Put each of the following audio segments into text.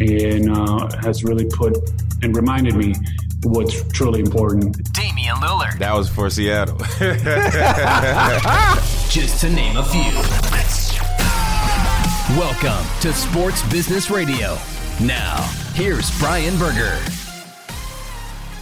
and uh, has really put and reminded me what's truly important. Damian Lillard. That was for Seattle. Just to name a few. Welcome to Sports Business Radio. Now, here's Brian Berger.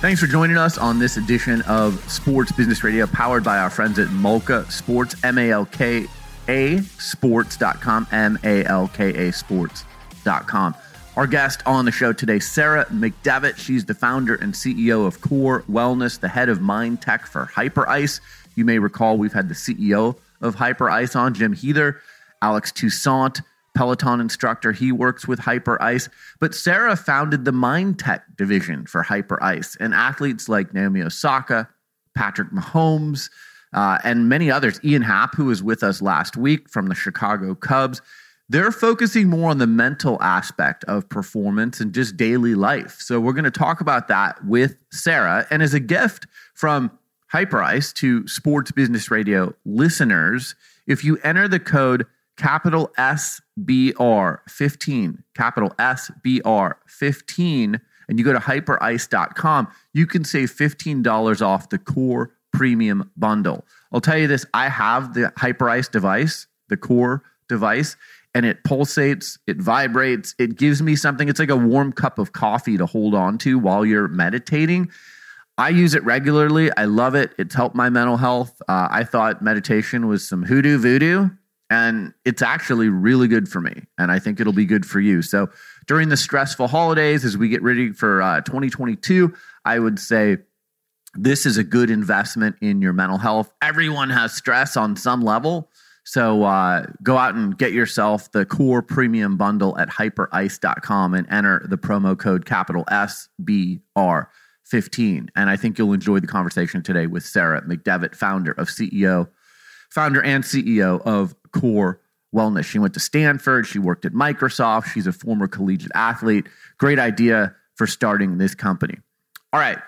Thanks for joining us on this edition of Sports Business Radio, powered by our friends at Malka Sports, M A L K A Sports.com, M A L K A Sports.com. Our guest on the show today, Sarah McDevitt. She's the founder and CEO of Core Wellness, the head of Mind Tech for HyperIce. You may recall we've had the CEO of HyperIce on, Jim Huether, Alex Toussaint, Peloton instructor. He works with HyperIce. But Sarah founded the Mind Tech division for HyperIce, and athletes like Naomi Osaka, Patrick Mahomes, uh, and many others. Ian Happ, who was with us last week from the Chicago Cubs, they're focusing more on the mental aspect of performance and just daily life. So we're going to talk about that with Sarah. And as a gift from HyperIce to Sports Business Radio listeners, if you enter the code capital SBR 15, capital SBR 15, and you go to hyperice.com, you can save $15 off the core premium bundle. I'll tell you this I have the HyperIce device, the core device, and it pulsates, it vibrates, it gives me something. It's like a warm cup of coffee to hold on to while you're meditating. I use it regularly. I love it. It's helped my mental health. Uh, I thought meditation was some hoodoo voodoo, and it's actually really good for me. And I think it'll be good for you. So during the stressful holidays, as we get ready for uh, 2022, I would say this is a good investment in your mental health. Everyone has stress on some level. So uh, go out and get yourself the core premium bundle at hyperice.com and enter the promo code capital SBR. 15 and i think you'll enjoy the conversation today with sarah mcdevitt founder of ceo founder and ceo of core wellness. She went to stanford. She worked at microsoft. She's a former collegiate athlete. Great idea for starting this company. All right.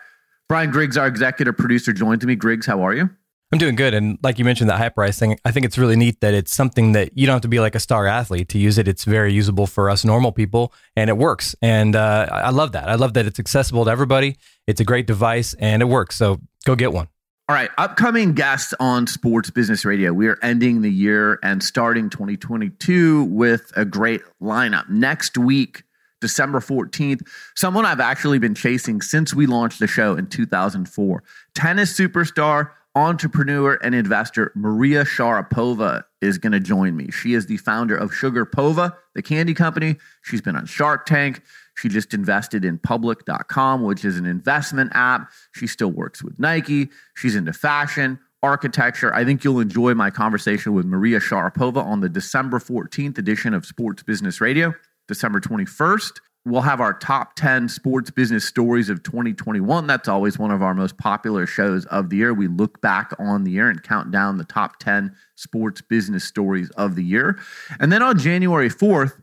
Brian griggs our executive producer joins me. Griggs how are you I'm doing good. And like you mentioned, that HyperIce thing, I think it's really neat that it's something that you don't have to be like a star athlete to use it. It's very usable for us normal people and it works. And uh, I love that. I love that it's accessible to everybody. It's a great device and it works. So go get one. All right, upcoming guests on Sports Business Radio. We are ending the year and starting 2022 with a great lineup. Next week, December 14th, someone I've actually been chasing since we launched the show in 2004. Tennis superstar, entrepreneur and investor Maria Sharapova is going to join me. She is the founder of Sugarpova, the candy company. She's been on Shark Tank. She just invested in public.com, which is an investment app. She still works with Nike. She's into fashion, architecture. I think you'll enjoy my conversation with Maria Sharapova on the December 14th edition of Sports Business Radio, December 21st. We'll have our top 10 sports business stories of 2021. That's always one of our most popular shows of the year. We look back on the year and count down the top 10 sports business stories of the year. And then on January 4th,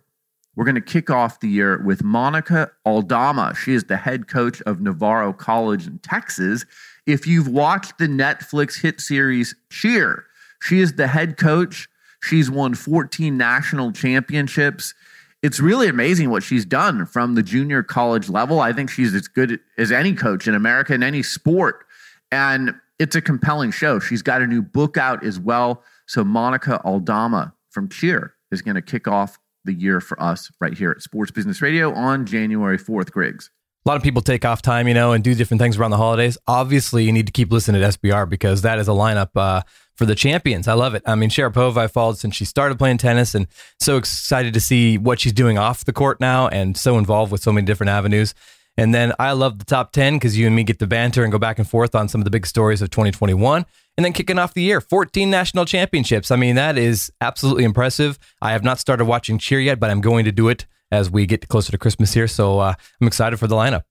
we're going to kick off the year with Monica Aldama. She is the head coach of Navarro College in Texas. If you've watched the Netflix hit series Cheer, she is the head coach. She's won 14 national championships it's really amazing what she's done from the junior college level. I think she's as good as any coach in America in any sport. And it's a compelling show. She's got a new book out as well. So Monica Aldama from Cheer is going to kick off the year for us right here at Sports Business Radio on January 4th, Griggs. A lot of people take off time, you know, and do different things around the holidays. Obviously, you need to keep listening to SBR because that is a lineup uh, for the champions. I love it. I mean, Sharapova, I followed since she started playing tennis and so excited to see what she's doing off the court now and so involved with so many different avenues. And then I love the top 10 because you and me get to banter and go back and forth on some of the big stories of 2021. And then kicking off the year, 14 national championships. I mean, that is absolutely impressive. I have not started watching cheer yet, but I'm going to do it as we get closer to Christmas here. So uh, I'm excited for the lineup.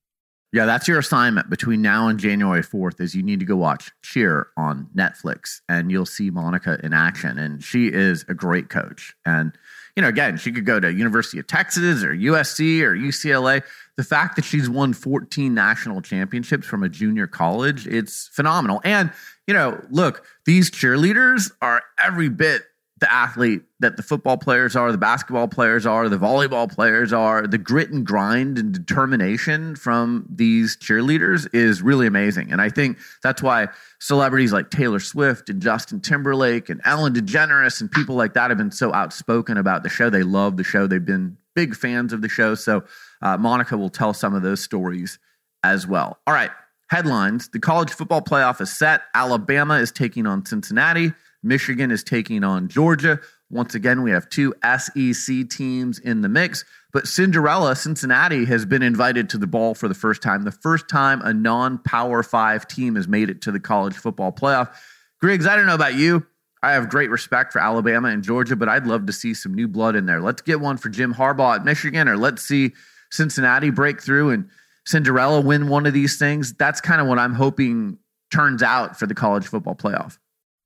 Yeah, that's your assignment between now and January 4th is you need to go watch Cheer on Netflix and you'll see Monica in action and she is a great coach. And you know, again, she could go to University of Texas or USC or UCLA. The fact that she's won 14 national championships from a junior college, it's phenomenal. And you know, look, these cheerleaders are every bit the athlete that the football players are, the basketball players are, the volleyball players are, the grit and grind and determination from these cheerleaders is really amazing. And I think that's why celebrities like Taylor Swift and Justin Timberlake and Ellen DeGeneres and people like that have been so outspoken about the show. They love the show. They've been big fans of the show. So uh, Monica will tell some of those stories as well. All right. Headlines The college football playoff is set. Alabama is taking on Cincinnati. Michigan is taking on Georgia. Once again, we have two SEC teams in the mix. But Cinderella, Cincinnati, has been invited to the ball for the first time. The first time a non Power Five team has made it to the college football playoff. Griggs, I don't know about you. I have great respect for Alabama and Georgia, but I'd love to see some new blood in there. Let's get one for Jim Harbaugh at Michigan, or let's see Cincinnati break through and Cinderella win one of these things. That's kind of what I'm hoping turns out for the college football playoff.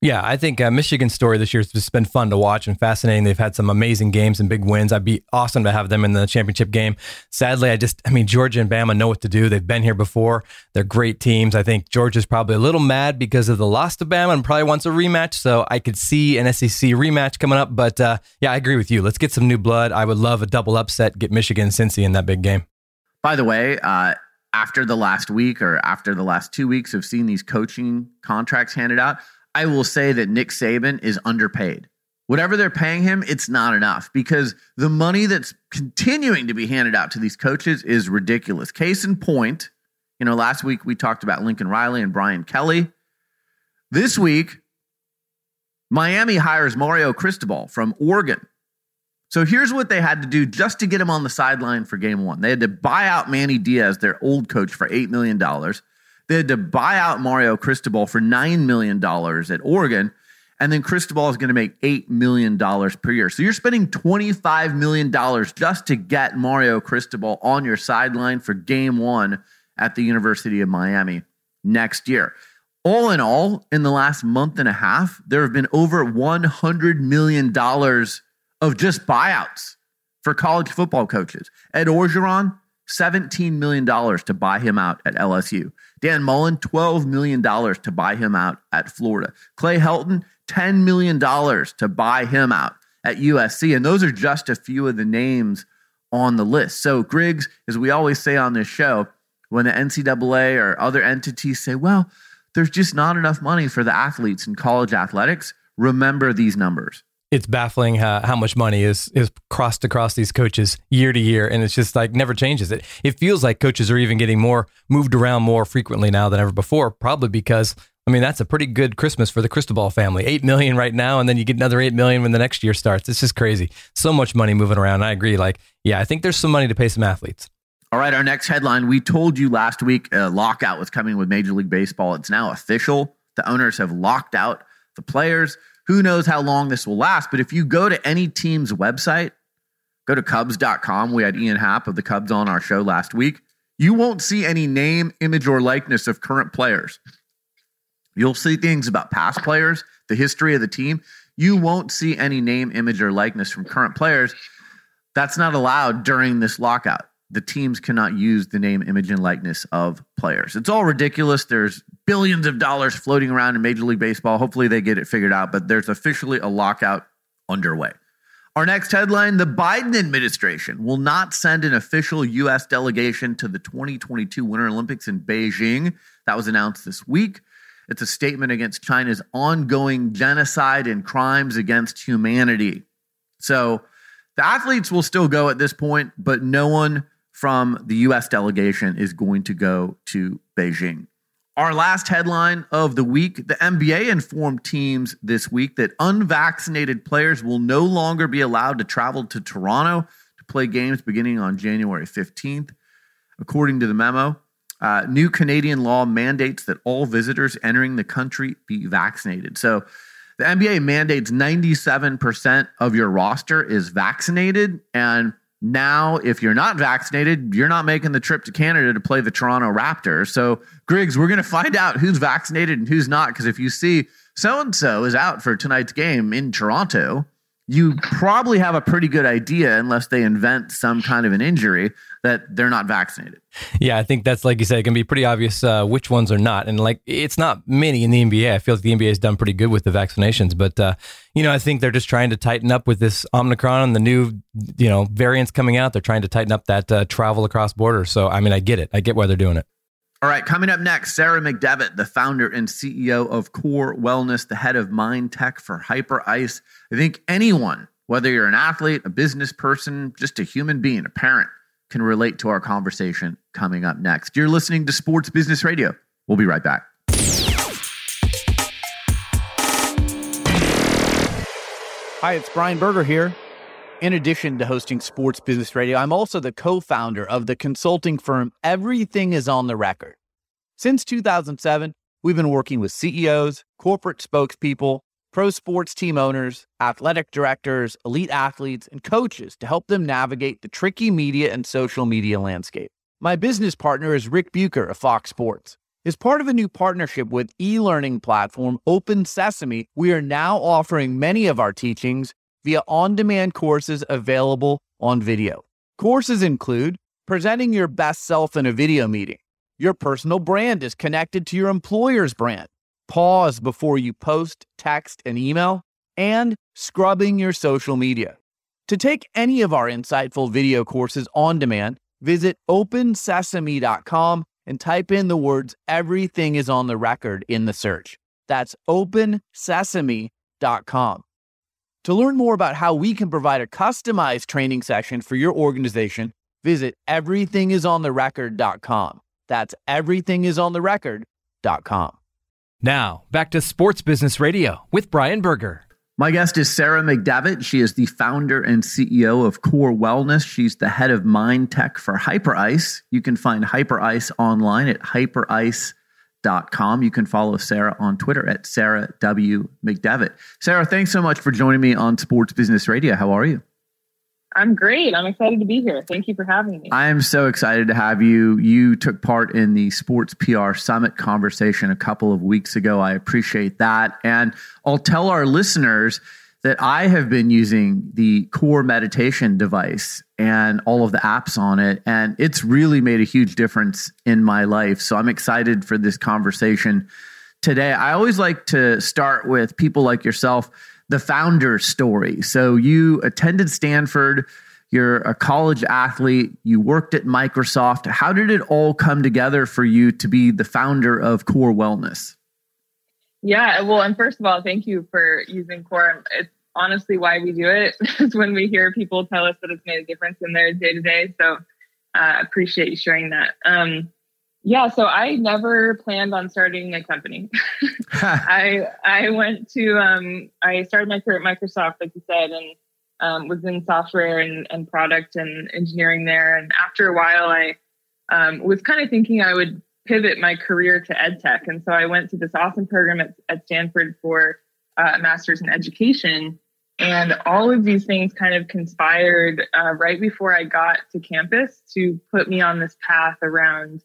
Yeah, I think uh, Michigan's story this year has just been fun to watch and fascinating. They've had some amazing games and big wins. I'd be awesome to have them in the championship game. Sadly, I just, I mean, Georgia and Bama know what to do. They've been here before. They're great teams. I think Georgia's probably a little mad because of the loss to Bama and probably wants a rematch. So I could see an SEC rematch coming up. But uh, yeah, I agree with you. Let's get some new blood. I would love a double upset, get Michigan and Cincy in that big game. By the way, uh, after the last week or after the last two weeks of seeing these coaching contracts handed out, I will say that Nick Saban is underpaid. Whatever they're paying him, it's not enough because the money that's continuing to be handed out to these coaches is ridiculous. Case in point, you know, last week we talked about Lincoln Riley and Brian Kelly. This week, Miami hires Mario Cristobal from Oregon. So here's what they had to do just to get him on the sideline for game one. They had to buy out Manny Diaz, their old coach, for $8 million. They had to buy out Mario Cristobal for $9 million at Oregon. And then Cristobal is going to make $8 million per year. So you're spending $25 million just to get Mario Cristobal on your sideline for game one at the University of Miami next year. All in all, in the last month and a half, there have been over $100 million of just buyouts for college football coaches. Ed Orgeron, $17 million to buy him out at LSU. Dan Mullen, $12 million to buy him out at Florida. Clay Helton, $10 million to buy him out at USC. And those are just a few of the names on the list. So, Griggs, as we always say on this show, when the NCAA or other entities say, well, there's just not enough money for the athletes in college athletics, remember these numbers it's baffling how, how much money is is crossed across these coaches year to year, and it's just like never changes. It it feels like coaches are even getting more moved around more frequently now than ever before. Probably because I mean that's a pretty good Christmas for the Cristobal family. Eight million right now, and then you get another eight million when the next year starts. It's just crazy. So much money moving around. I agree. Like yeah, I think there's some money to pay some athletes. All right, our next headline. We told you last week a lockout was coming with Major League Baseball. It's now official. The owners have locked out the players. Who knows how long this will last? But if you go to any team's website, go to Cubs.com. We had Ian Happ of the Cubs on our show last week. You won't see any name, image, or likeness of current players. You'll see things about past players, the history of the team. You won't see any name, image, or likeness from current players. That's not allowed during this lockout the teams cannot use the name, image, and likeness of players. It's all ridiculous. There's billions of dollars floating around in Major League Baseball. Hopefully, they get it figured out, but there's officially a lockout underway. Our next headline the Biden administration will not send an official U.S. delegation to the 2022 Winter Olympics in Beijing. That was announced this week. It's a statement against China's ongoing genocide and crimes against humanity. So, the athletes will still go at this point, but no one from the U.S. delegation is going to go to Beijing. Our last headline of the week the NBA informed teams this week that unvaccinated players will no longer be allowed to travel to Toronto to play games beginning on January 15th. According to the memo, uh, new Canadian law mandates that all visitors entering the country be vaccinated. So the NBA mandates 97% of your roster is vaccinated. And now, if you're not vaccinated, you're not making the trip to Canada to play the Toronto Raptors. So, Griggs, we're going to find out who's vaccinated and who's not. Because if you see so and so is out for tonight's game in Toronto, you probably have a pretty good idea, unless they invent some kind of an injury, that they're not vaccinated. Yeah, I think that's like you said, it can be pretty obvious uh, which ones are not. And like, it's not many in the NBA. I feel like the NBA has done pretty good with the vaccinations, but uh, you know, I think they're just trying to tighten up with this Omicron and the new, you know, variants coming out. They're trying to tighten up that uh, travel across borders. So, I mean, I get it. I get why they're doing it. All right, coming up next, Sarah McDevitt, the founder and CEO of Core Wellness, the head of Mind Tech for Hyper Ice. I think anyone, whether you're an athlete, a business person, just a human being, a parent, can relate to our conversation coming up next. You're listening to Sports Business Radio. We'll be right back. Hi, it's Brian Berger here. In addition to hosting Sports Business Radio, I'm also the co founder of the consulting firm Everything is on the Record. Since 2007, we've been working with CEOs, corporate spokespeople, pro sports team owners, athletic directors, elite athletes, and coaches to help them navigate the tricky media and social media landscape. My business partner is Rick Bucher of Fox Sports. As part of a new partnership with e learning platform Open Sesame, we are now offering many of our teachings via on demand courses available on video. Courses include presenting your best self in a video meeting, your personal brand is connected to your employer's brand, pause before you post, text, and email, and scrubbing your social media. To take any of our insightful video courses on demand, visit opensesame.com and type in the words everything is on the record in the search. That's opensesame.com. To learn more about how we can provide a customized training session for your organization, visit everythingisontherecord.com. That's everythingisontherecord.com. Now, back to Sports Business Radio with Brian Berger. My guest is Sarah McDevitt. She is the founder and CEO of Core Wellness. She's the head of Mind Tech for Hyperice. You can find Hyperice online at hyperice.com. You can follow Sarah on Twitter at Sarah W. McDevitt. Sarah, thanks so much for joining me on Sports Business Radio. How are you? I'm great. I'm excited to be here. Thank you for having me. I am so excited to have you. You took part in the Sports PR Summit conversation a couple of weeks ago. I appreciate that. And I'll tell our listeners that I have been using the core meditation device and all of the apps on it. And it's really made a huge difference in my life. So I'm excited for this conversation today. I always like to start with people like yourself the founder story. So you attended Stanford, you're a college athlete, you worked at Microsoft. How did it all come together for you to be the founder of Core Wellness? Yeah, well, and first of all, thank you for using Core. It's honestly why we do it is when we hear people tell us that it's made a difference in their day to day. So I uh, appreciate you sharing that. Um, yeah, so I never planned on starting a company. I I went to um, I started my career at Microsoft, like you said, and um, was in software and, and product and engineering there. And after a while, I um, was kind of thinking I would pivot my career to ed tech, and so I went to this awesome program at, at Stanford for uh, a master's in education. And all of these things kind of conspired uh, right before I got to campus to put me on this path around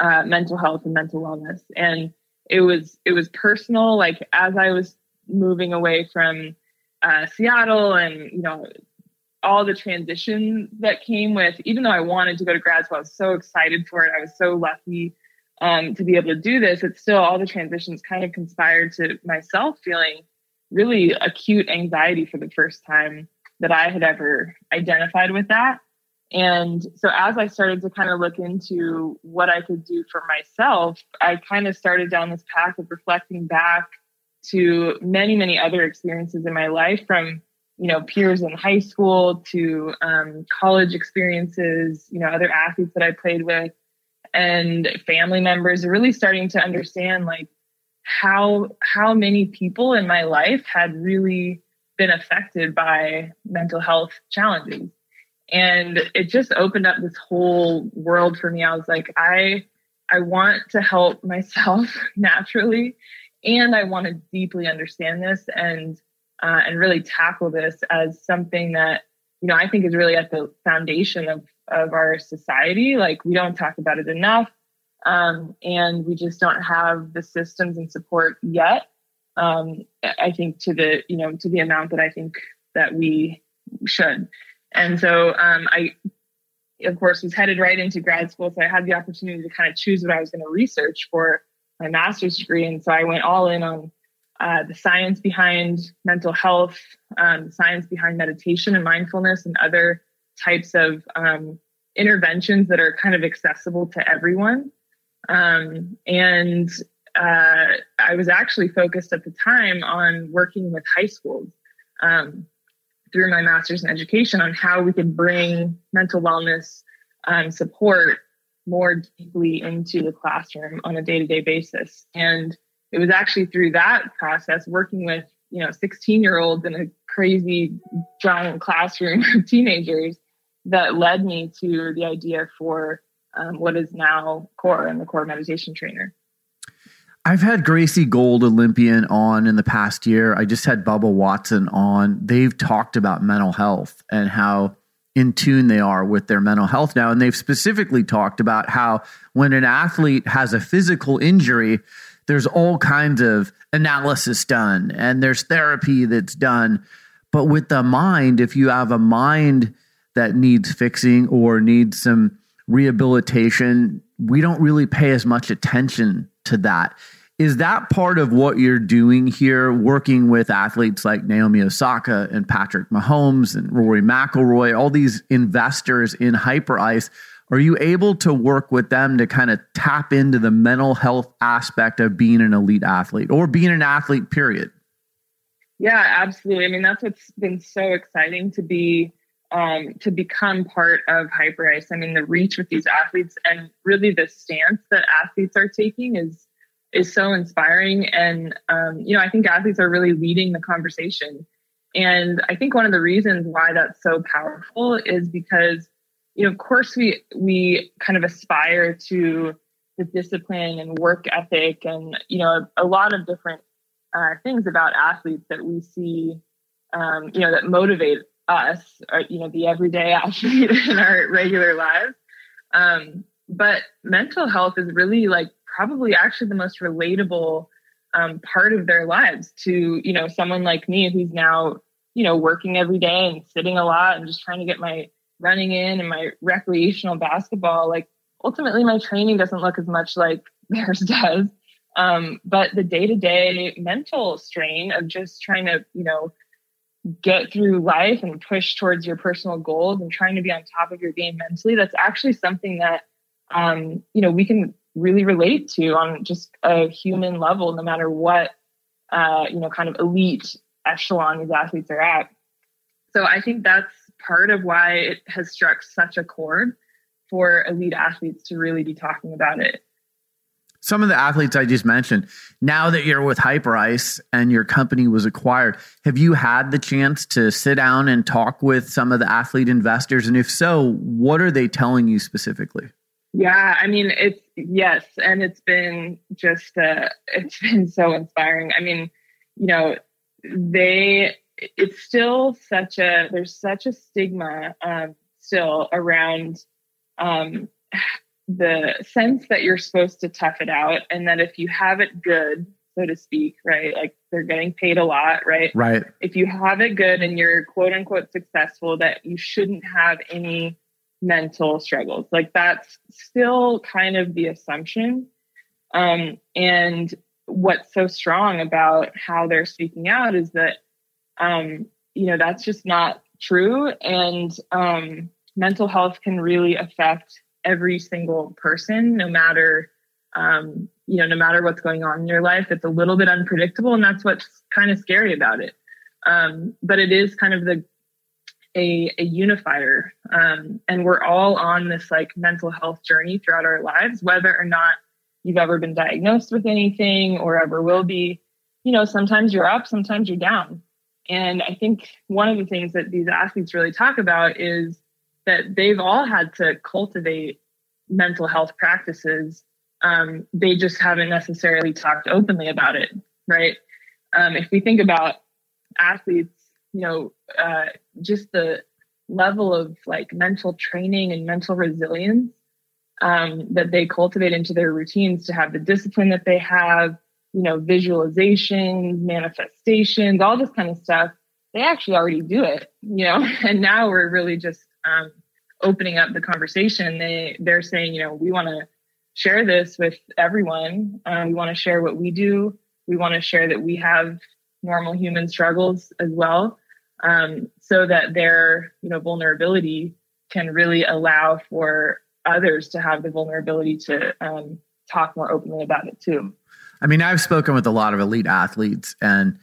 uh, mental health and mental wellness. And it was it was personal. Like as I was moving away from uh, Seattle, and you know all the transition that came with. Even though I wanted to go to grad school, I was so excited for it. I was so lucky um, to be able to do this. It's still all the transitions kind of conspired to myself feeling really acute anxiety for the first time that I had ever identified with that. And so as I started to kind of look into what I could do for myself, I kind of started down this path of reflecting back to many, many other experiences in my life from you know, peers in high school to um, college experiences, you know, other athletes that I played with and family members really starting to understand like how how many people in my life had really been affected by mental health challenges and it just opened up this whole world for me. I was like i i want to help myself naturally and i want to deeply understand this and uh, and really tackle this as something that you know i think is really at the foundation of of our society. Like we don't talk about it enough um, and we just don't have the systems and support yet um, i think to the you know to the amount that i think that we should and so um, I, of course, was headed right into grad school. So I had the opportunity to kind of choose what I was going to research for my master's degree. And so I went all in on uh, the science behind mental health, um, science behind meditation and mindfulness, and other types of um, interventions that are kind of accessible to everyone. Um, and uh, I was actually focused at the time on working with high schools. Um, through my master's in education on how we could bring mental wellness um, support more deeply into the classroom on a day-to-day basis. And it was actually through that process working with you know 16 year olds in a crazy giant classroom of teenagers that led me to the idea for um, what is now core and the core meditation trainer I've had Gracie Gold Olympian on in the past year. I just had Bubba Watson on. They've talked about mental health and how in tune they are with their mental health now. And they've specifically talked about how when an athlete has a physical injury, there's all kinds of analysis done and there's therapy that's done. But with the mind, if you have a mind that needs fixing or needs some rehabilitation, we don't really pay as much attention to that. Is that part of what you're doing here, working with athletes like Naomi Osaka and Patrick Mahomes and Rory McIlroy, all these investors in Hyperice? Are you able to work with them to kind of tap into the mental health aspect of being an elite athlete or being an athlete, period? Yeah, absolutely. I mean, that's what's been so exciting to be um, to become part of Hyperice. I mean, the reach with these athletes and really the stance that athletes are taking is is so inspiring. And um, you know, I think athletes are really leading the conversation. And I think one of the reasons why that's so powerful is because, you know, of course we we kind of aspire to the discipline and work ethic and you know a, a lot of different uh, things about athletes that we see um, you know that motivate us, or, you know, the everyday athlete in our regular lives. Um, but mental health is really like probably actually the most relatable um, part of their lives to, you know, someone like me who's now, you know, working every day and sitting a lot and just trying to get my running in and my recreational basketball. Like ultimately, my training doesn't look as much like theirs does. Um, but the day to day mental strain of just trying to, you know, get through life and push towards your personal goals and trying to be on top of your game mentally that's actually something that um, you know we can really relate to on just a human level no matter what uh, you know kind of elite echelon these athletes are at. So i think that's part of why it has struck such a chord for elite athletes to really be talking about it some of the athletes I just mentioned, now that you're with Hyperice and your company was acquired, have you had the chance to sit down and talk with some of the athlete investors? And if so, what are they telling you specifically? Yeah, I mean, it's yes, and it's been just uh, it's been so inspiring. I mean, you know, they it's still such a there's such a stigma um, still around um, the sense that you're supposed to tough it out and that if you have it good so to speak right like they're getting paid a lot right? Right. If you have it good and you're quote unquote successful that you shouldn't have any mental struggles. Like that's still kind of the assumption. Um, and what's so strong about how they're speaking out is that um, you know that's just not true. And um, mental health can really affect every single person, no matter um, you know, no matter what's going on in your life. It's a little bit unpredictable, and that's what's kind of scary about it. Um, but it is kind of the a, a unifier. Um, and we're all on this like mental health journey throughout our lives, whether or not you've ever been diagnosed with anything or ever will be. You know, sometimes you're up, sometimes you're down. And I think one of the things that these athletes really talk about is that they've all had to cultivate mental health practices. Um, they just haven't necessarily talked openly about it, right? Um, if we think about athletes, you know, uh, just the level of like mental training and mental resilience um, that they cultivate into their routines to have the discipline that they have, you know, visualizations, manifestations, all this kind of stuff. They actually already do it, you know, and now we're really just um, opening up the conversation. They they're saying, you know, we want to share this with everyone. Um, we want to share what we do. We want to share that we have normal human struggles as well, um, so that their you know vulnerability can really allow for others to have the vulnerability to um, talk more openly about it too. I mean, I've spoken with a lot of elite athletes, and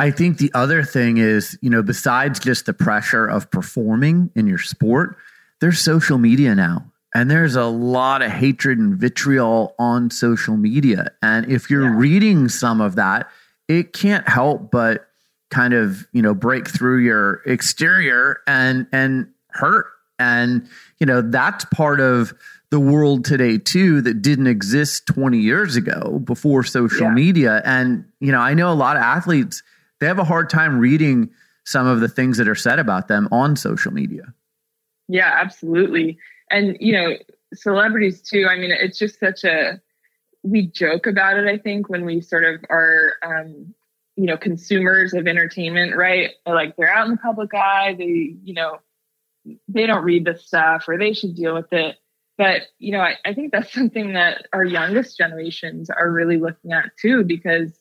I think the other thing is, you know, besides just the pressure of performing in your sport, there's social media now. And there's a lot of hatred and vitriol on social media. And if you're yeah. reading some of that, it can't help but kind of, you know, break through your exterior and and hurt. And, you know, that's part of the world today too that didn't exist 20 years ago before social yeah. media. And, you know, I know a lot of athletes, they have a hard time reading some of the things that are said about them on social media. Yeah, absolutely. And, you know, celebrities too. I mean, it's just such a, we joke about it, I think, when we sort of are, um, you know, consumers of entertainment, right? Like they're out in the public eye, they, you know, they don't read the stuff or they should deal with it. But, you know, I, I think that's something that our youngest generations are really looking at too, because,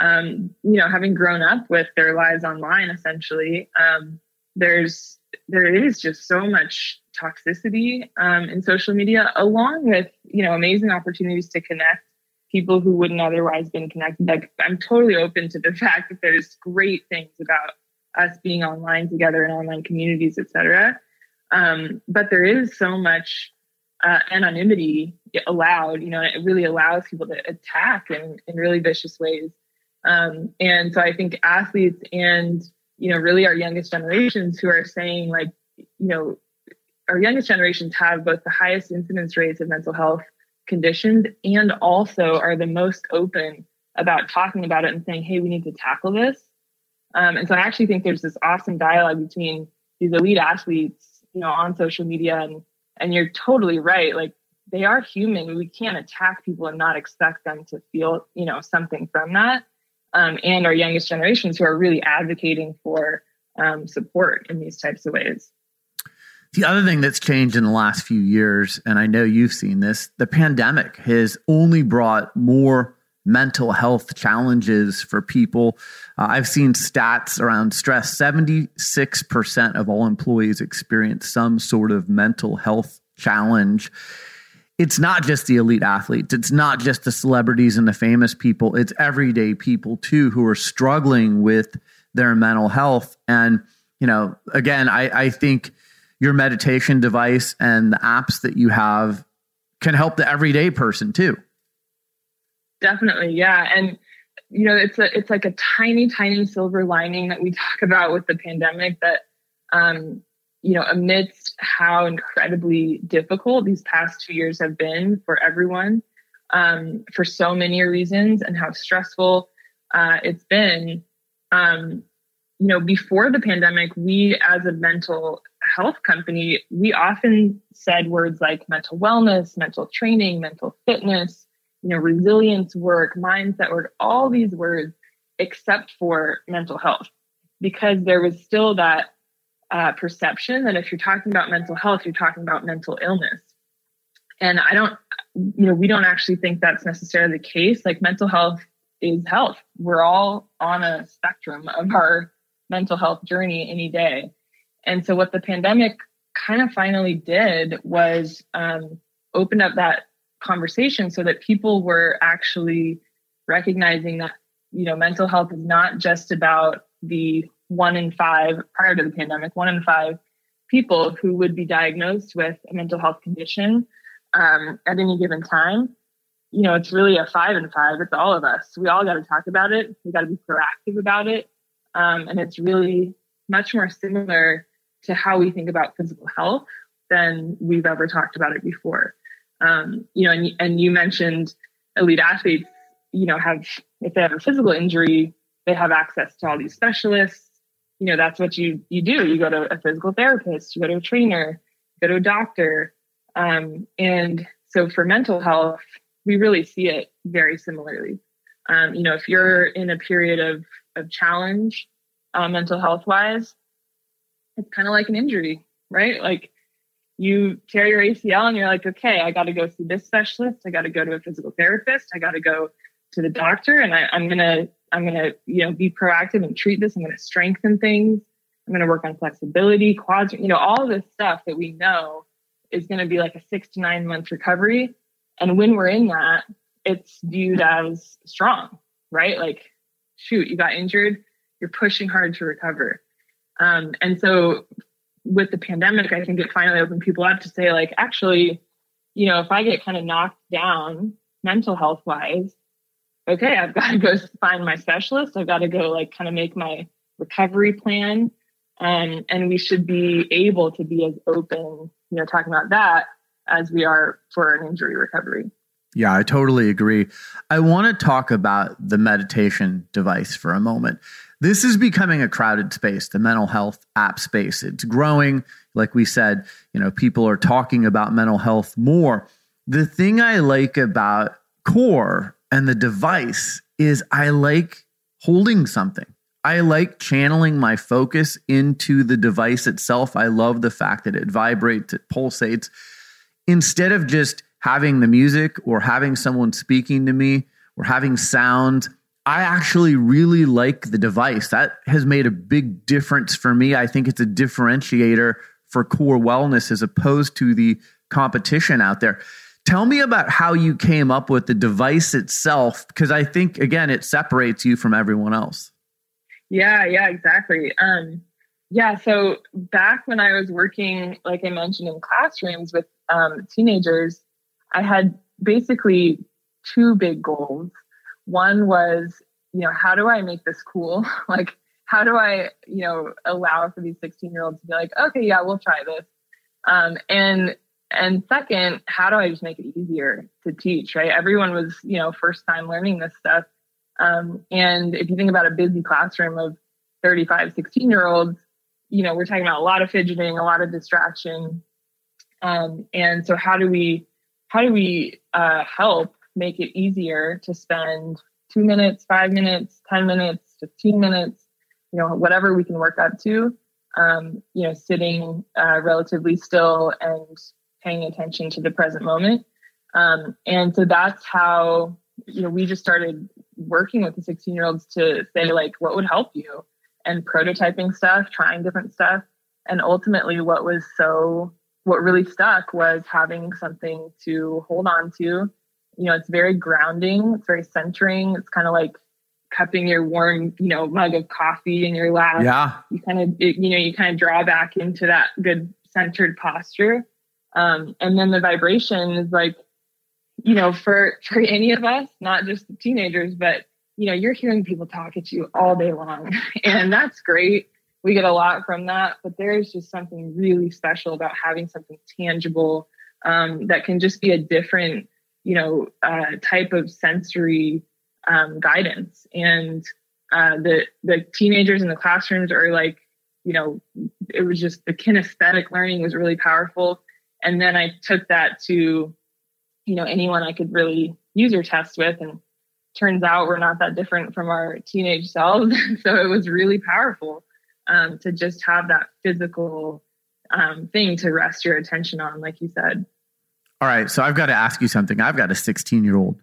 um, you know, having grown up with their lives online, essentially, um, there's there is just so much toxicity um, in social media, along with you know amazing opportunities to connect people who wouldn't otherwise been connected. Like I'm totally open to the fact that there's great things about us being online together in online communities, etc. Um, but there is so much uh, anonymity allowed. You know, it really allows people to attack in in really vicious ways. Um, and so I think athletes and you know, really our youngest generations who are saying like, you know, our youngest generations have both the highest incidence rates of mental health conditions and also are the most open about talking about it and saying, hey, we need to tackle this. Um, and so I actually think there's this awesome dialogue between these elite athletes, you know, on social media and and you're totally right. Like they are human. We can't attack people and not expect them to feel, you know, something from that um, and our youngest generations who are really advocating for um, support in these types of ways. The other thing that's changed in the last few years, and I know you've seen this, the pandemic has only brought more mental health challenges for people. Uh, I've seen stats around stress 76% of all employees experience some sort of mental health challenge it's not just the elite athletes. It's not just the celebrities and the famous people. It's everyday people too who are struggling with their mental health. And, you know, again, I, I think your meditation device and the apps that you have can help the everyday person too. Definitely. Yeah. And, you know, it's a, it's like a tiny, tiny silver lining that we talk about with the pandemic that, um, you know, amidst how incredibly difficult these past two years have been for everyone, um, for so many reasons, and how stressful uh, it's been. Um, you know, before the pandemic, we as a mental health company, we often said words like mental wellness, mental training, mental fitness, you know, resilience work, mindset work, all these words, except for mental health, because there was still that uh, perception that if you're talking about mental health, you're talking about mental illness. And I don't, you know, we don't actually think that's necessarily the case. Like mental health is health. We're all on a spectrum of our mental health journey any day. And so what the pandemic kind of finally did was um, open up that conversation so that people were actually recognizing that, you know, mental health is not just about the one in five prior to the pandemic, one in five people who would be diagnosed with a mental health condition um, at any given time. You know, it's really a five and five. It's all of us. We all got to talk about it. We got to be proactive about it. Um, and it's really much more similar to how we think about physical health than we've ever talked about it before. Um, you know, and, and you mentioned elite athletes, you know, have, if they have a physical injury, they have access to all these specialists. You know, that's what you, you do. You go to a physical therapist, you go to a trainer, you go to a doctor. Um, and so for mental health, we really see it very similarly. Um, you know, if you're in a period of, of challenge, uh, mental health wise, it's kind of like an injury, right? Like you tear your ACL and you're like, okay, I got to go see this specialist. I got to go to a physical therapist. I got to go to the doctor and I, am going to, I'm going to, you know, be proactive and treat this. I'm going to strengthen things. I'm going to work on flexibility, quads, you know, all this stuff that we know is going to be like a six to nine month recovery. And when we're in that, it's viewed as strong, right? Like, shoot, you got injured, you're pushing hard to recover. Um, and so with the pandemic, I think it finally opened people up to say, like, actually, you know, if I get kind of knocked down mental health wise, okay, I've got to go find my specialist. I've got to go, like, kind of make my recovery plan. Um, and we should be able to be as open, you know, talking about that as we are for an injury recovery. Yeah, I totally agree. I want to talk about the meditation device for a moment. This is becoming a crowded space, the mental health app space. It's growing. Like we said, you know, people are talking about mental health more. The thing I like about Core and the device is I like holding something. I like channeling my focus into the device itself. I love the fact that it vibrates, it pulsates. Instead of just having the music or having someone speaking to me or having sound, I actually really like the device. That has made a big difference for me. I think it's a differentiator for core wellness as opposed to the competition out there. Tell me about how you came up with the device itself, because I think, again, it separates you from everyone else. Yeah, yeah, exactly. Um, yeah, so back when I was working, like I mentioned, in classrooms with um, teenagers, I had basically two big goals. One was, you know, how do I make this cool? like, how do I, you know, allow for these 16 year olds to be like, okay, yeah, we'll try this. Um, and and second, how do I just make it easier to teach? Right? Everyone was, you know, first time learning this stuff. Um, and if you think about a busy classroom of 35, 16 year olds, you know, we're talking about a lot of fidgeting, a lot of distraction. Um, and so how do we how do we uh, help make it easier to spend two minutes, five minutes, 10 minutes, 15 minutes, you know, whatever we can work up to, um, you know, sitting uh, relatively still and paying attention to the present moment. Um, and so that's how, you know, we just started working with the 16 year olds to say, like, what would help you and prototyping stuff, trying different stuff. And ultimately, what was so what really stuck was having something to hold on to. You know, it's very grounding, it's very centering. It's kind of like cupping your warm, you know, mug of coffee in your lap. Yeah. You kind of, you know, you kind of draw back into that good centered posture. Um, and then the vibration is like, you know, for for any of us, not just the teenagers, but you know, you're hearing people talk at you all day long, and that's great. We get a lot from that but there's just something really special about having something tangible um, that can just be a different you know uh, type of sensory um, guidance. And uh, the the teenagers in the classrooms are like you know it was just the kinesthetic learning was really powerful and then i took that to you know anyone i could really user test with and turns out we're not that different from our teenage selves so it was really powerful um, to just have that physical um, thing to rest your attention on, like you said. All right. So I've got to ask you something. I've got a 16 year old.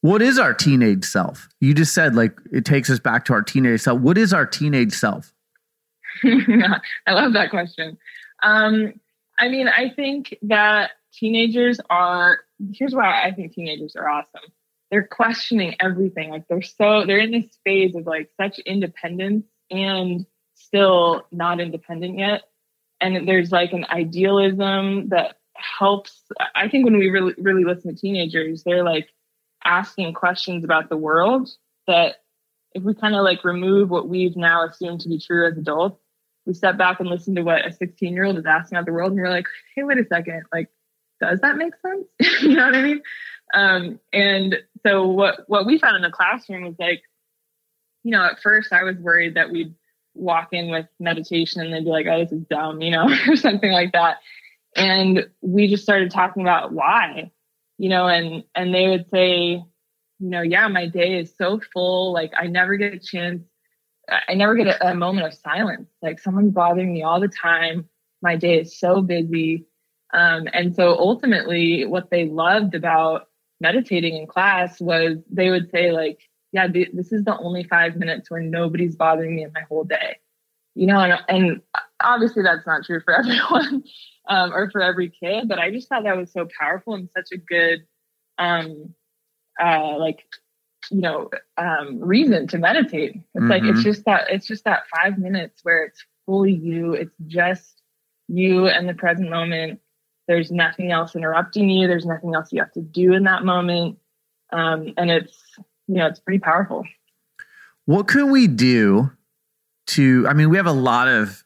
What is our teenage self? You just said like it takes us back to our teenage self. What is our teenage self? I love that question. Um, I mean, I think that teenagers are, here's why I think teenagers are awesome. They're questioning everything. Like they're so, they're in this phase of like such independence and still not independent yet. And there's like an idealism that helps. I think when we really, really listen to teenagers, they're like asking questions about the world that if we kind of like remove what we've now assumed to be true as adults, we step back and listen to what a 16 year old is asking about the world, and we're like, hey, wait a second, like, does that make sense? you know what I mean? Um, and so what what we found in the classroom was like, you know, at first I was worried that we'd walk in with meditation and they'd be like, oh, this is dumb, you know, or something like that. And we just started talking about why, you know, and and they would say, you know, yeah, my day is so full. Like I never get a chance. I never get a, a moment of silence. Like someone's bothering me all the time. My day is so busy. Um, and so ultimately, what they loved about meditating in class was they would say, like, yeah, th- this is the only five minutes where nobody's bothering me in my whole day. You know, and, and obviously that's not true for everyone um, or for every kid, but I just thought that was so powerful and such a good um, uh, like you know um, reason to meditate. It's mm-hmm. like it's mm-hmm. just that it's just that five minutes where it's fully you. It's just you and the present moment. There's nothing else interrupting you. There's nothing else you have to do in that moment, um, and it's you know it's pretty powerful. What can we do to? I mean, we have a lot of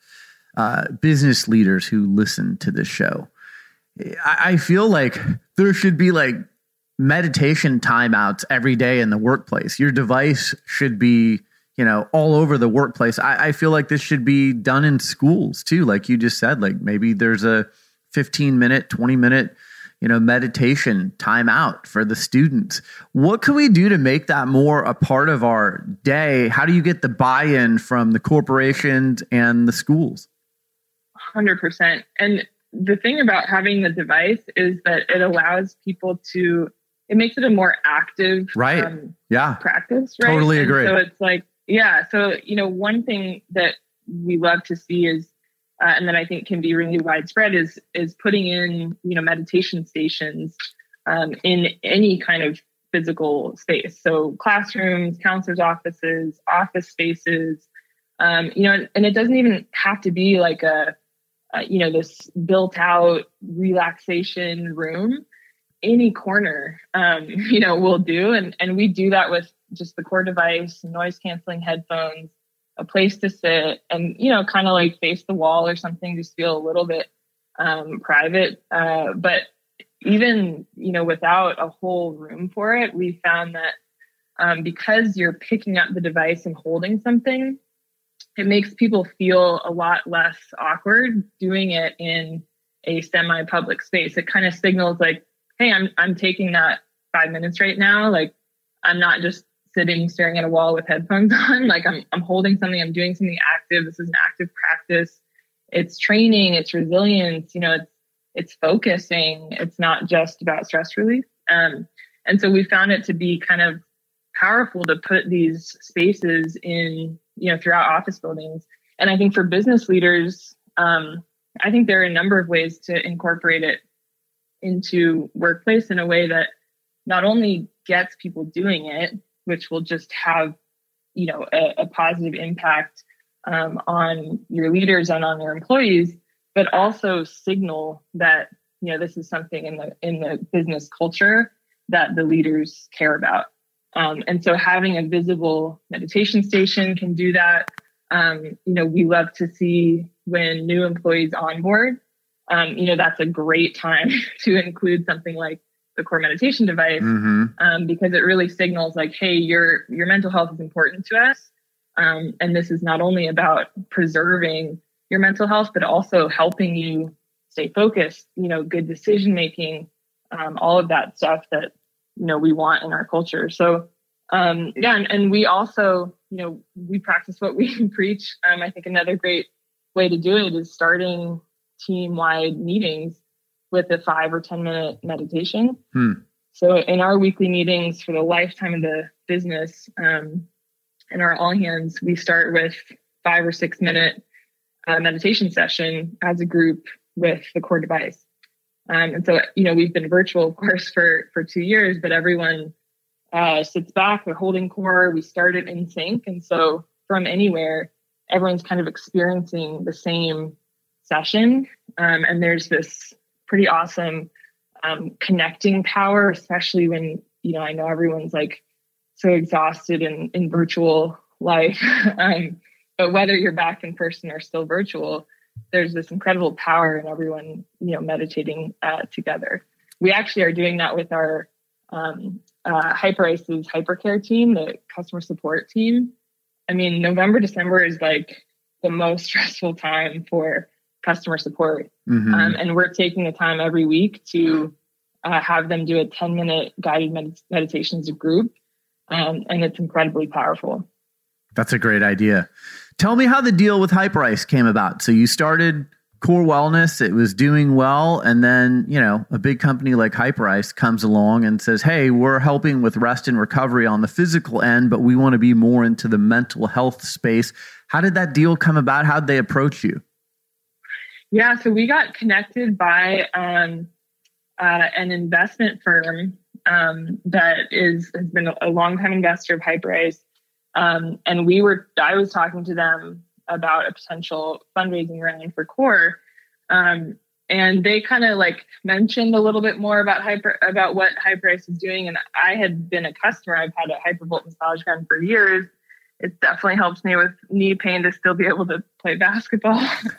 uh, business leaders who listen to this show. I, I feel like there should be like meditation timeouts every day in the workplace. Your device should be, you know, all over the workplace. I, I, feel like this should be done in schools too. Like you just said, like maybe there's a 15 minute, 20 minute, you know, meditation timeout for the students. What can we do to make that more a part of our day? How do you get the buy in from the corporations and the schools? 100%. And the thing about having the device is that it allows people to it makes it a more active right. um, yeah. practice right? Totally and agree. so it's like yeah so you know one thing that we love to see is uh, and that i think can be really widespread is is putting in you know meditation stations um, in any kind of physical space. So classrooms counselors offices office spaces um, you know and, and, it doesn't even have to be like a, a you know this built out relaxation room any corner, um, you know, will do. And, and we do that with just the core device, noise canceling headphones, a place to sit and, you know, kind of like face the wall or something, just feel a little bit um, private. Uh, but even, you know, without a whole room for it, we found that um, because you're picking up the device and holding something, it makes people feel a lot less awkward doing it in a semi public space. It kind of signals like, hey, I'm I'm taking that five minutes right now. Like I'm not just sitting staring at a wall with headphones on. Like I'm I'm holding something, I'm doing something active. This is an active practice. It's training, it's resilience, you know, it's it's focusing. It's not just about stress relief. Um, and so we found it to be kind of powerful to put these spaces in, you know, throughout office buildings. And I think for business leaders, um, I think there are a number of ways to incorporate it into workplace in a way that not only gets people doing it, which will just have, you know, a, a positive impact um, on your leaders and on your employees, but also signal that you know this is something in the in the business culture that the leaders care about. Um, and so having a visible meditation station can do that. Um, you know, we love to see when new employees onboard um, you know, that's a great time to include something like the core meditation device mm-hmm. um, because it really signals like, hey, your your mental health is important to us, um, and this is not only about preserving your mental health, but also helping you stay focused. You know, good decision making, um, all of that stuff that you know we want in our culture. So um, yeah, and, and, we also, you know, we practice what we preach. Um, I think another great way to do it is starting team wide meetings with a five or 10 minute meditation. Hmm. So, in our weekly meetings for the lifetime of the business, um, in our all hands, we start with five or six minute uh, meditation session as a group with the core device. Um, and so, you know, we've been virtual, of course, for for two years, but everyone uh, sits back, they're holding core. We start it in sync, and so from anywhere, everyone's kind of experiencing the same session. Um, and there's this pretty awesome um, connecting power, especially when, you know, I know everyone's like so exhausted in, in virtual life. um, but whether you're back in person or still virtual, there's this incredible power in everyone, you know, meditating uh, together. We actually are doing that with our um, uh, Hyperice's hypercare team, the customer support team. I mean, November, December is like the most stressful time for customer support. Mm-hmm. Um, and we're taking the time every week to uh, have them do a 10 minute guided med- meditation as a group. Um, and it's incredibly powerful. That's a great idea. Tell me how the deal with Hyperice came about. So you started Core Wellness, it was doing well, and then you know a big company like Hyperice comes along and says, "Hey, we're helping with rest and recovery on the physical end, but we want to be more into the mental health space." How did that deal come about? How did they approach you? Yeah, so we got connected by um, uh, an investment firm um, that is has been a long time investor of Hyperice um, and we were, I was talking to them about a potential fundraising round for Core. Um, and they kind of like mentioned a little bit more about hyper about what Hyperice is doing. And I had been a customer. I've had a Hypervolt massage gun for years. It definitely helps me with knee pain to still be able to play basketball.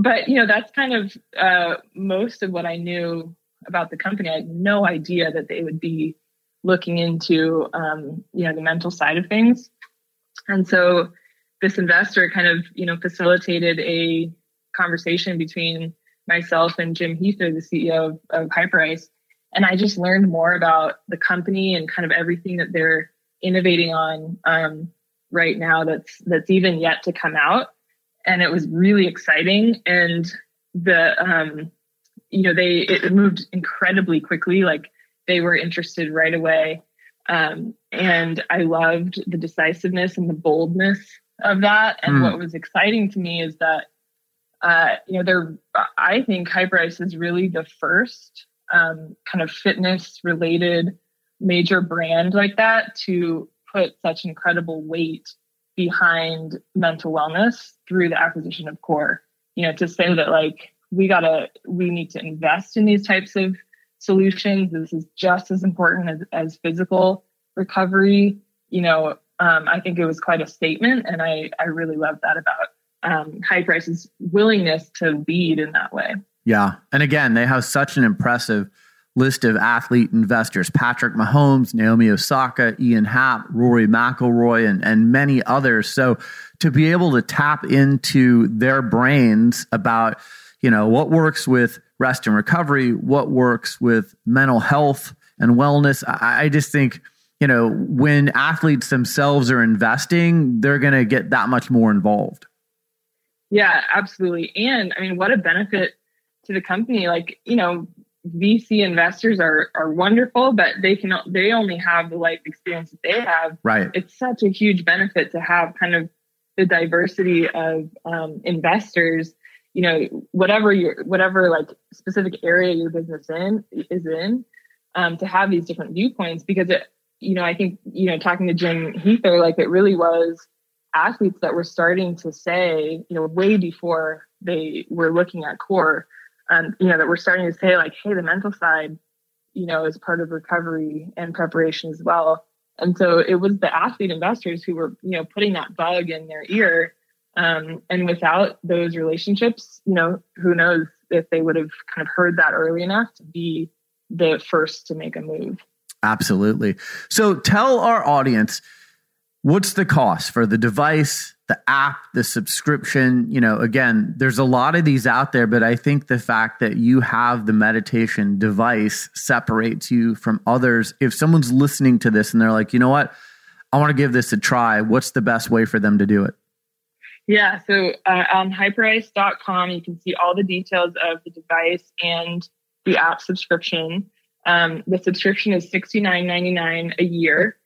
but you know, that's kind of uh, most of what I knew about the company. I had no idea that they would be looking into um, you know the mental side of things. And so this investor kind of you know facilitated a conversation between myself and Jim Huether the ceo of, of hyperice. And i just learned more about the company and kind of everything that they're innovating on um, right now that's that's even yet to come out and it was really exciting and the um, you know they it moved incredibly quickly like they were interested right away. Um, and I loved the decisiveness and the boldness of that. And mm. what was exciting to me is that, uh, you know, they're, I think Hyperice is really the first um, kind of fitness related major brand like that to put such incredible weight behind mental wellness through the acquisition of core you know to say that like we gotta we need to invest in these types of solutions. This is just as important as, as physical recovery. You know, um, I think it was quite a statement, and I I really love that about um, Price's willingness to lead in that way. Yeah, and again, they have such an impressive list of athlete investors: Patrick Mahomes, Naomi Osaka, Ian Happ, Rory McIlroy, and and many others. So to be able to tap into their brains about you know what works with rest and recovery, what works with mental health and wellness. I, I just think, you know, when athletes themselves are investing, they're going to get that much more involved. Yeah, absolutely. And I mean, what a benefit to the company. Like, you know, VC investors are are wonderful, but they can they only have the life experience that they have. Right. It's such a huge benefit to have kind of the diversity of um, investors you know whatever your whatever like specific area your business in is in um, to have these different viewpoints because it you know i think you know talking to Jim Huether like it really was athletes that were starting to say you know way before they were looking at core um, you know that we're starting to say like hey the mental side you know is part of recovery and preparation as well and so it was the athlete investors who were you know putting that bug in their ear um, and without those relationships, you know, who knows if they would have kind of heard that early enough to be the first to make a move. Absolutely. So tell our audience what's the cost for the device, the app, the subscription? You know, again, there's a lot of these out there, but I think the fact that you have the meditation device separates you from others. If someone's listening to this and they're like, you know what, I want to give this a try, what's the best way for them to do it? Yeah, so uh, on hyperice.com, you can see all the details of the device and the app subscription. Um, the subscription is $69.99 a year,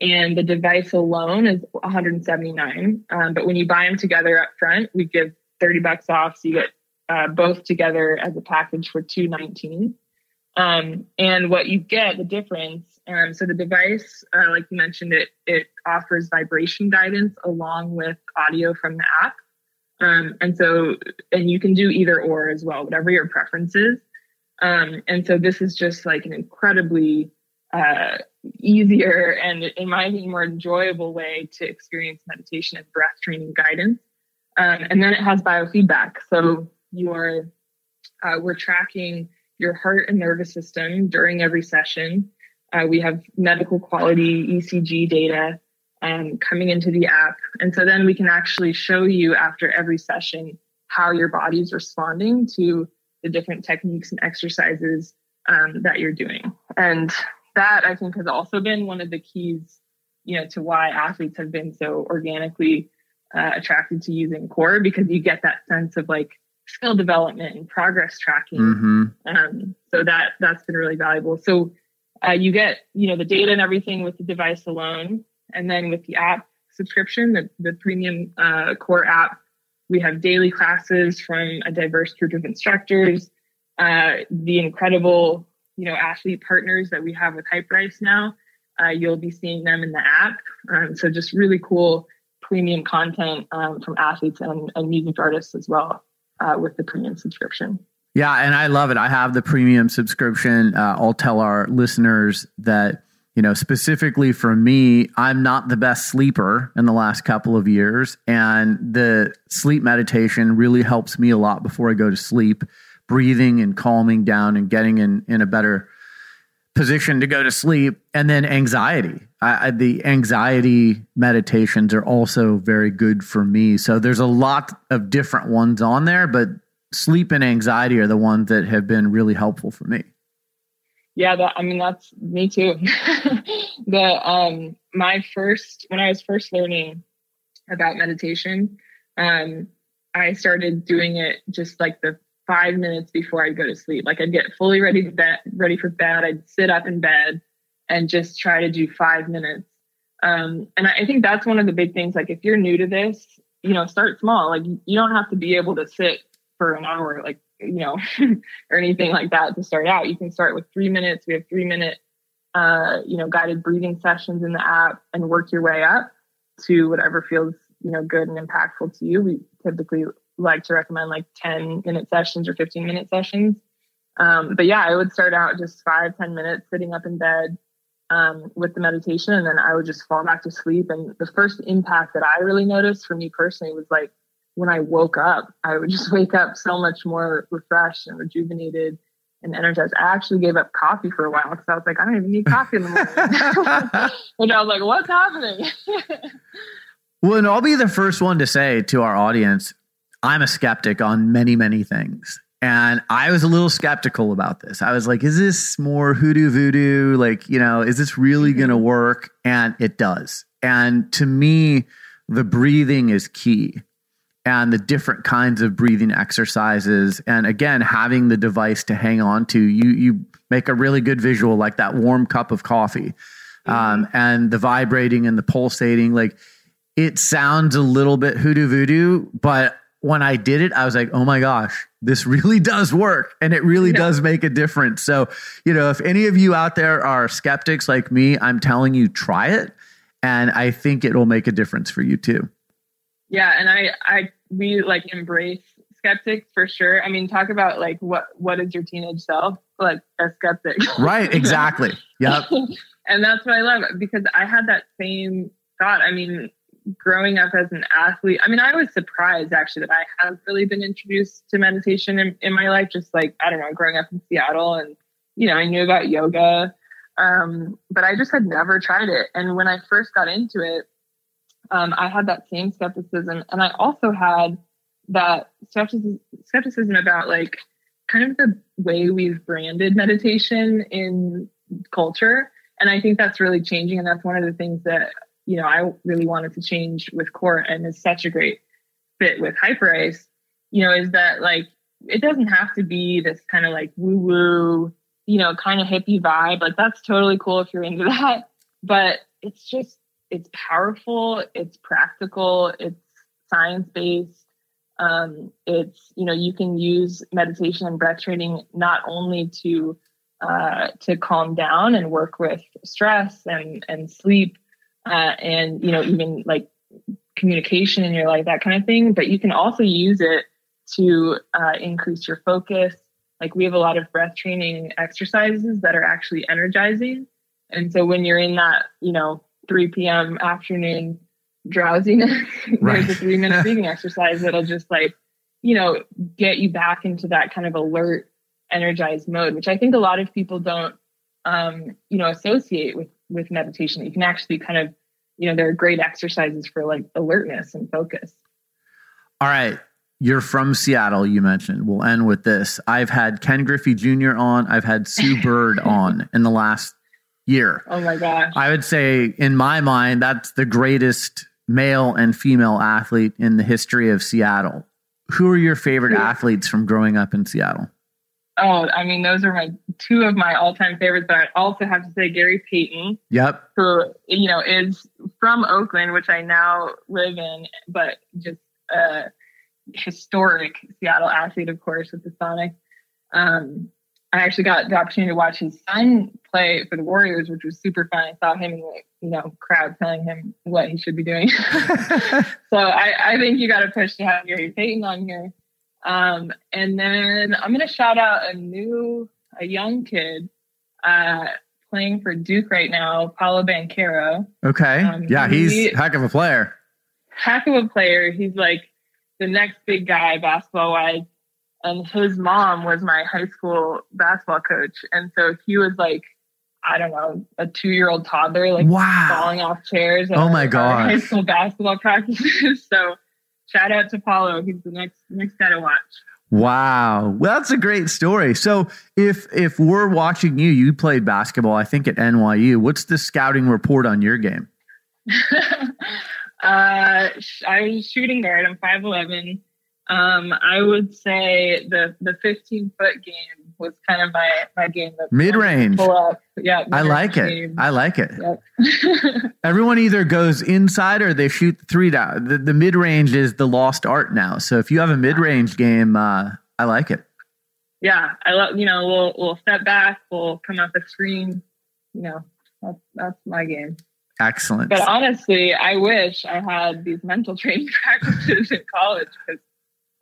and the device alone is 179. Um, but when you buy them together up front, we give 30 bucks off, so you get uh, both together as a package for 219 um, and what you get, the difference Um, so the device, uh, like you mentioned, it it offers vibration guidance along with audio from the app. Um, and so, and you can do either or as well, whatever your preference is. Um, and so this is just like an incredibly uh, easier and, in my opinion, more enjoyable way to experience meditation and breath training guidance. Um, and then it has biofeedback. So you are, uh, we're tracking your heart and nervous system during every session. Uh, we have medical quality ECG data um, coming into the app. And so then we can actually show you after every session how your body's responding to the different techniques and exercises um, that you're doing. And that I think has also been one of the keys, you know, to why athletes have been so organically uh, attracted to using core because you get that sense of like skill development and progress tracking. Mm-hmm. Um, so that that's been really valuable. So uh, you get you know the data and everything with the device alone, and then with the app subscription, the, the premium uh, core app, we have daily classes from a diverse group of instructors. Uh, the incredible you know athlete partners that we have with Hyperice now. Uh, you'll be seeing them in the app. Um, so just really cool premium content um, from athletes and, and, music artists as well uh, with the premium subscription. Yeah, and I love it. I have the premium subscription. Uh, I'll tell our listeners that you know specifically for me, I'm not the best sleeper in the last couple of years, and the sleep meditation really helps me a lot before I go to sleep breathing and calming down and getting in in a better position to go to sleep. And then anxiety. I, I, the anxiety meditations are also very good for me. So there's a lot of different ones on there but sleep and anxiety are the ones that have been really helpful for me. Yeah that i mean that's me too. The um my first when i was first learning about meditation um i started doing it just like the five minutes before I'd go to sleep. Like I'd get fully ready to bed, ready for bed. I'd sit up in bed and just try to do five minutes. Um, and I, I think that's one of the big things. Like if you're new to this, you know, start small. Like you don't have to be able to sit for an hour, like you know, or anything like that to start out. You can start with three minutes. We have three minute, uh, you know, guided breathing sessions in the app, and work your way up to whatever feels you know good and impactful to you. We typically like to recommend like 10 minute sessions or 15 minute sessions. Um, but yeah, I would start out just five, 10 minutes sitting up in bed um, with the meditation, and then I would just fall back to sleep. And the first impact that I really noticed for me personally was like when I woke up, I would just wake up so much more refreshed and rejuvenated and energized. I actually gave up coffee for a while because I was like, I don't even need coffee in the morning. and I was like, what's happening? well, and I'll be the first one to say to our audience, I'm a skeptic on many, many things. And I was a little skeptical about this. I was like, is this more hoodoo voodoo? Like, you know, is this really mm-hmm. going to work? And it does. And to me, the breathing is key and the different kinds of breathing exercises. And again, having the device to hang on to, you, you make a really good visual like that warm cup of coffee mm-hmm. um, and the vibrating and the pulsating. Like, it sounds a little bit hoodoo voodoo, but when I did it, I was like, oh my gosh, this really does work and it really yeah. does make a difference. So, you know, if any of you out there are skeptics like me, I'm telling you, try it. And I think it will make a difference for you too. Yeah. And I, I, we like embrace skeptics for sure. I mean, talk about like what, what is your teenage self? Like a skeptic. Right. Exactly. yep. and that's what I love because I had that same thought. I mean, growing up as an athlete, I mean, I was surprised actually that I have really been introduced to meditation in, in my life. Just like, I don't know, growing up in Seattle and, you know, I knew about yoga, um, but I just had never tried it. And when I first got into it, um, I had that same skepticism. And I also had that skepticism, skepticism about like kind of the way we've branded meditation in culture. And I think that's really changing. And that's one of the things that you know, I really wanted to change with Core and is such a great fit with Hyperice, you know, is that like it doesn't have to be this kind of like woo woo, you know, kind of hippie vibe. Like that's totally cool if you're into that. But it's just it's powerful, it's practical, it's science based. Um, it's you know you can use meditation and breath training not only to uh, to calm down and work with stress and and sleep uh, and you know even like communication in your life that kind of thing but you can also use it to uh, increase your focus like we have a lot of breath training exercises that are actually energizing and so when you're in that you know 3 p.m afternoon drowsiness right. there's a three minute breathing exercise that'll just like you know get you back into that kind of alert energized mode which i think a lot of people don't um, you know associate with with meditation you can actually kind of you know there are great exercises for like alertness and focus all right you're from Seattle, you mentioned. We'll end with this. I've had Ken Griffey Jr. on, I've had Sue Bird on in the last year. Oh my gosh. I would say, in my mind, that's the greatest male and female athlete in the history of Seattle. Who are your favorite athletes from growing up in Seattle? Oh, I mean, those are my two of my all-time favorites. But I also have to say Gary Payton. Yep. Who you know is from Oakland, which I now live in, but just a historic Seattle athlete, of course, with the Sonic. Um, I actually got the opportunity to watch his son play for the Warriors, which was super fun. I saw him in the you know crowd telling him what he should be doing. so I, I think you got to push to have Gary Payton on here. Um, and then I'm going to shout out a new, a young kid uh, playing for Duke right now, Paolo Banchero. Okay. Um, yeah, he's he, heck of a player. Heck of a player. He's like the next big guy basketball wise and his mom was my high school basketball coach and so he was like i don't know a two-year-old toddler like wow. falling off chairs oh my god high school basketball practices so shout out to Paolo. He's the next next guy to watch. Wow. Well that's a great story. So if if we're watching you you played basketball i think at nyu what's the scouting report on your game? Uh i was shooting guard. I'm 5'11 um, I would say the the 15 foot game was kind of my my game. Mid range. Yeah, I like it. Game. I like it. Yep. Everyone either goes inside or they shoot three down. The, the mid range is the lost art now. So if you have a mid range game, uh, I like it. Yeah, I love. You know, we'll we'll step back. We'll come off the screen. You know, that's that's my game. Excellent. But honestly, I wish I had these mental training practices in college because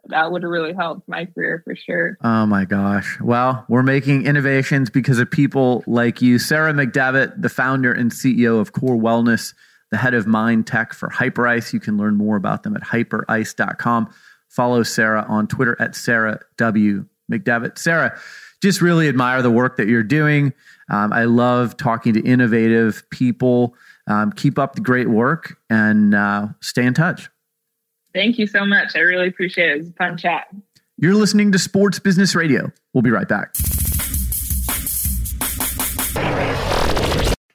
that would have really helped my career for sure. Oh my gosh. Well, we're making innovations because of people like you. Sarah McDevitt, the founder and CEO of Core Wellness, the head of Mind Tech for Hyperice. You can learn more about them at hyperice.com. Follow Sarah on Twitter at Sarah W. McDevitt. Sarah, just really admire the work that you're doing. Um, I love talking to innovative people. Um, keep up the great work and uh, stay in touch. Thank you so much. I really appreciate it. It was a fun chat. You're listening to Sports Business Radio. We'll be right back.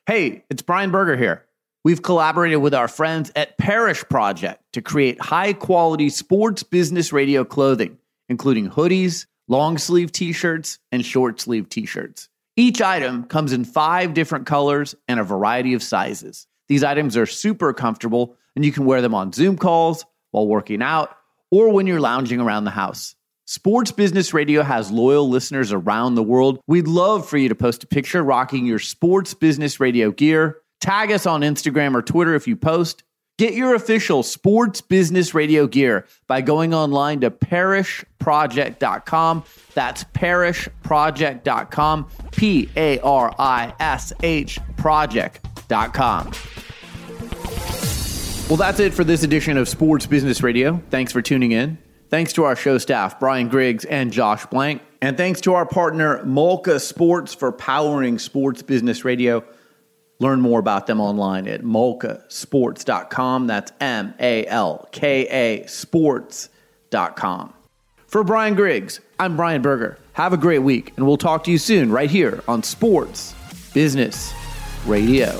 Hey, it's Brian Berger here. We've collaborated with our friends at Parish Project to create high quality sports business radio clothing, including hoodies, long sleeve t shirts, and short sleeve t shirts. Each item comes in five different colors and a variety of sizes. These items are super comfortable, and you can wear them on Zoom calls while working out, or when you're lounging around the house. Sports Business Radio has loyal listeners around the world. We'd love for you to post a picture rocking your Sports Business Radio gear. Tag us on Instagram or Twitter if you post. Get your official Sports Business Radio gear by going online to parishproject.com. That's parishproject.com. P A R I S H project.com. Well, that's it for this edition of Sports Business Radio. Thanks for tuning in. Thanks to our show staff, Brian Griggs and Josh Blank. And thanks to our partner, Malka Sports, for powering Sports Business Radio. Learn more about them online at malkasports.com. That's M A L K A sports.com. For Brian Griggs, I'm Brian Berger. Have a great week, and we'll talk to you soon right here on Sports Business Radio.